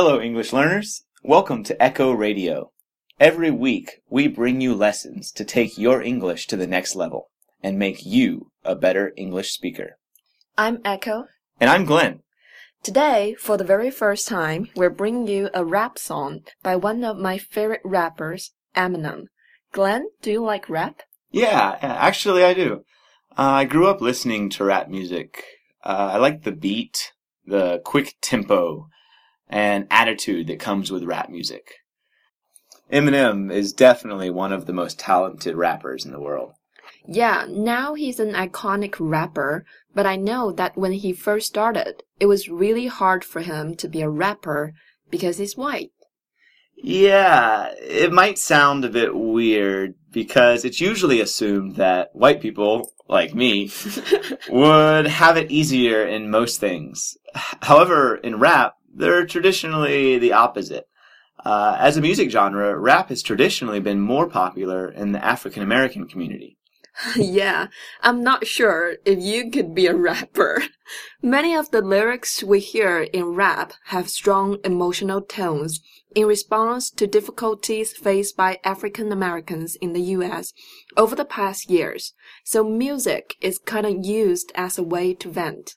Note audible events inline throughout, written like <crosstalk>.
Hello, English learners. Welcome to Echo Radio. Every week, we bring you lessons to take your English to the next level and make you a better English speaker. I'm Echo. And I'm Glenn. Today, for the very first time, we're bringing you a rap song by one of my favorite rappers, Eminem. Glenn, do you like rap? Yeah, actually, I do. Uh, I grew up listening to rap music. Uh, I like the beat, the quick tempo, and attitude that comes with rap music. Eminem is definitely one of the most talented rappers in the world. Yeah, now he's an iconic rapper, but I know that when he first started, it was really hard for him to be a rapper because he's white. Yeah, it might sound a bit weird because it's usually assumed that white people, like me, <laughs> would have it easier in most things. However, in rap, they're traditionally the opposite. Uh, as a music genre, rap has traditionally been more popular in the African American community. <laughs> yeah, I'm not sure if you could be a rapper. <laughs> Many of the lyrics we hear in rap have strong emotional tones in response to difficulties faced by African Americans in the US over the past years. So music is kind of used as a way to vent.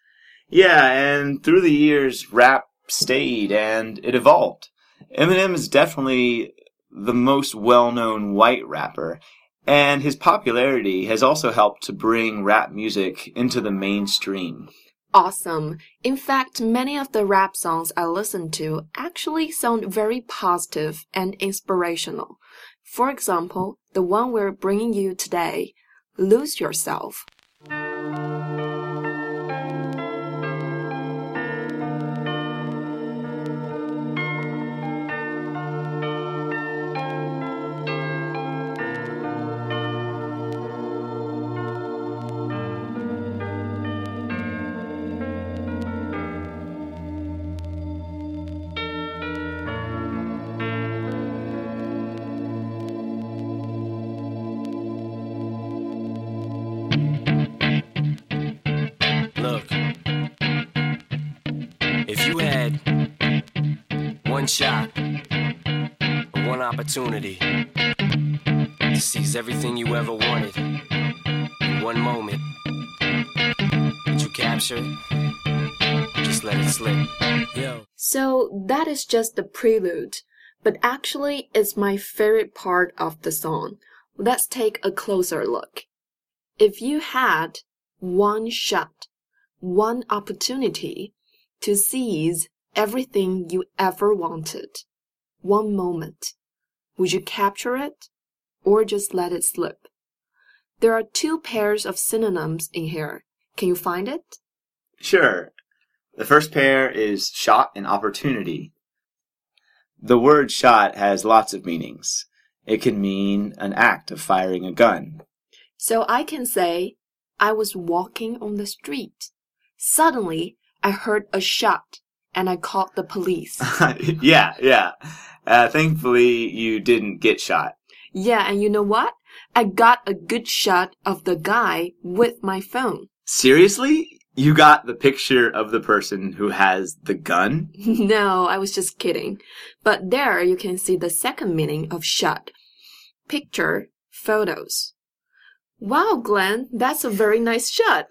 Yeah, and through the years, rap stayed and it evolved. Eminem is definitely the most well-known white rapper, and his popularity has also helped to bring rap music into the mainstream. Awesome. In fact, many of the rap songs I listen to actually sound very positive and inspirational. For example, the one we're bringing you today, Lose Yourself. If you had one shot, one opportunity to seize everything you ever wanted in one moment, would you capture it? Just let it slip? Yo. So that is just the prelude, but actually it's my favorite part of the song. Let's take a closer look. If you had one shot, one opportunity to seize everything you ever wanted, one moment, would you capture it or just let it slip? There are two pairs of synonyms in here. Can you find it? Sure. The first pair is shot and opportunity. The word shot has lots of meanings. It can mean an act of firing a gun. So I can say, I was walking on the street. Suddenly, I heard a shot and I called the police. <laughs> yeah, yeah. Uh, thankfully, you didn't get shot. yeah, and you know what? I got a good shot of the guy with my phone. Seriously? You got the picture of the person who has the gun? <laughs> no, I was just kidding. But there you can see the second meaning of shot. Picture, photos. Wow, Glenn, that's a very nice shot.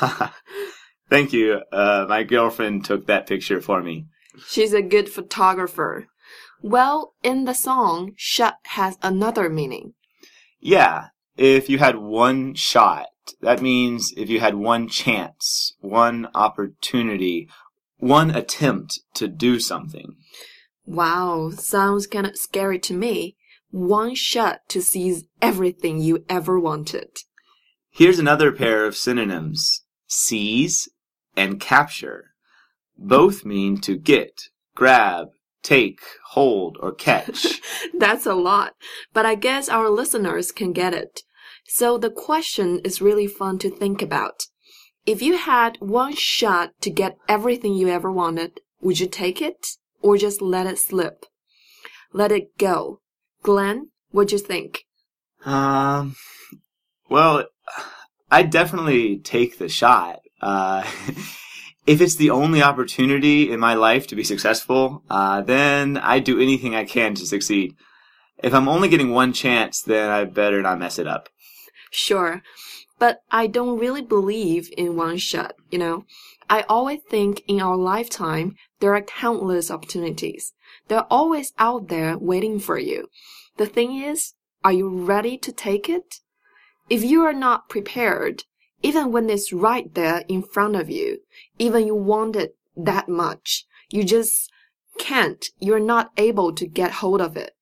<laughs> Thank you. Uh, my girlfriend took that picture for me. She's a good photographer. Well, in the song, shot has another meaning. Yeah, if you had one shot, that means if you had one chance, one opportunity, one attempt to do something. Wow, sounds kind of scary to me. One shot to seize everything you ever wanted. Here's another pair of synonyms seize and capture. Both mean to get, grab, take, hold, or catch. <laughs> That's a lot, but I guess our listeners can get it. So the question is really fun to think about. If you had one shot to get everything you ever wanted, would you take it or just let it slip? Let it go. Glenn, what'd you think? Um, well, I definitely take the shot. Uh, <laughs> if it's the only opportunity in my life to be successful, uh, then I do anything I can to succeed. If I'm only getting one chance, then I better not mess it up. Sure. But I don't really believe in one shot, you know. I always think in our lifetime, there are countless opportunities. They're always out there waiting for you. The thing is, are you ready to take it? If you are not prepared, even when it's right there in front of you, even you want it that much, you just can't, you're not able to get hold of it.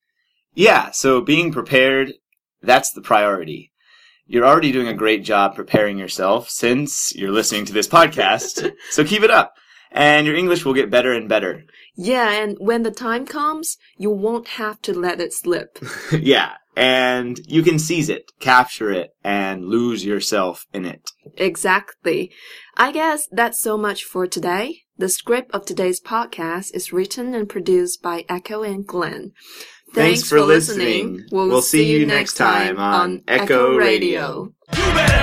Yeah, so being prepared, that's the priority. You're already doing a great job preparing yourself since you're listening to this podcast, so <laughs> keep it up. And your English will get better and better. Yeah, and when the time comes, you won't have to let it slip. <laughs> yeah, and you can seize it, capture it, and lose yourself in it. Exactly. I guess that's so much for today. The script of today's podcast is written and produced by Echo and Glenn. Thanks, for listening. We'll, see you next time on Echo Radio. You